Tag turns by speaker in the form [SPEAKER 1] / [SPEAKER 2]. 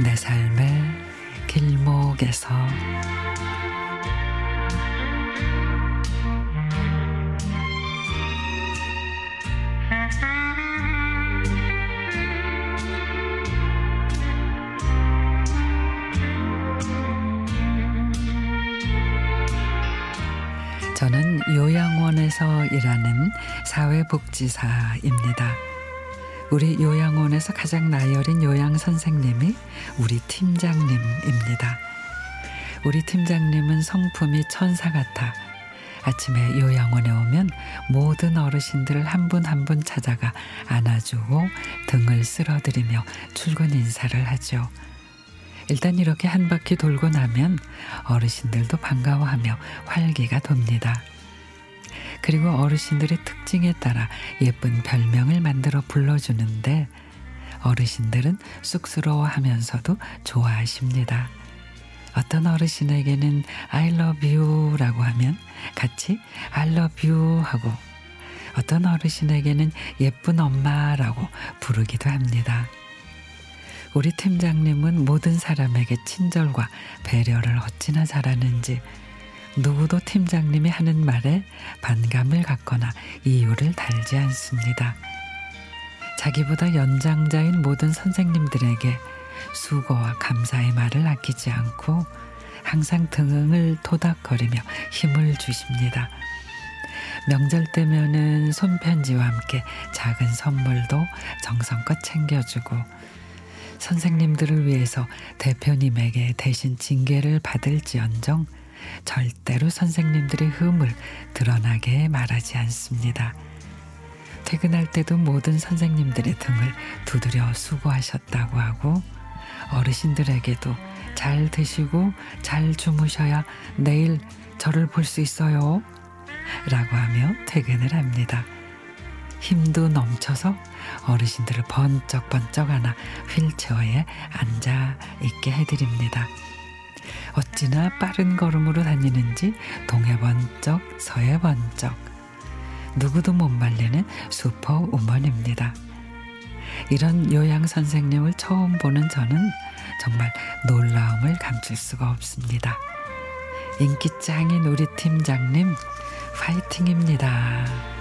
[SPEAKER 1] 요양원에서 저는 요양원에서 일하는 사회복지사입니다. 우리 요양원에서 가장 나이 어린 요양 선생님이 우리 팀장님입니다. 우리 팀장님은 성품이 천사 같아 아침에 요양원에 오면 모든 어르신들을 한 분 한분 찾아가 안아주고 등을 쓸어드리며 출근 인사를 하죠. 일단 이렇게 한 바퀴 돌고 나면 어르신들도 반가워하며 활기가 돕니다. 그리고 어르신들의 특징에 따라 예쁜 별명을 만들어 불러주는데 어르신들은 쑥스러워 하면서도 좋아하십니다. 어떤 어르신에게는 I love you 라고 하면 같이 I love you 하고 어떤 어르신에게는 예쁜 엄마라고 부르기도 합니다. 우리 팀장님은 모든 사람에게 친절과 배려를 어찌나 잘하는지 누구도 팀장님이 하는 말에 반감을 갖거나 이유를 달지 않습니다. 자기보다 연장자인 모든 선생님들에게 수고와 감사의 말을 아끼지 않고 항상 등을 토닥거리며 힘을 주십니다. 명절 때면은 손편지와 함께 작은 선물도 정성껏 챙겨주고 선생님들을 위해서 대표님에게 대신 징계를 받을지언정 절대로 선생님들의 흠을 드러나게 말하지 않습니다. 퇴근할 때도 모든 선생님들의 등을 두드려 수고하셨다고 하고 어르신들에게도 잘 드시고 잘 주무셔야 내일 저를 볼 수 있어요. 라고 하며 퇴근을 합니다. 힘도 넘쳐서 어르신들을 번쩍번쩍 하나 휠체어에 앉아 있게 해드립니다. 어찌나 빠른 걸음으로 다니는지 동해 번쩍 서해 번쩍 누구도 못 말리는 슈퍼 우먼입니다. 이런 요양 선생님을 처음 보는 저는 정말 놀라움을 감출 수가 없습니다. 인기 짱인 우리 팀장님 파이팅입니다.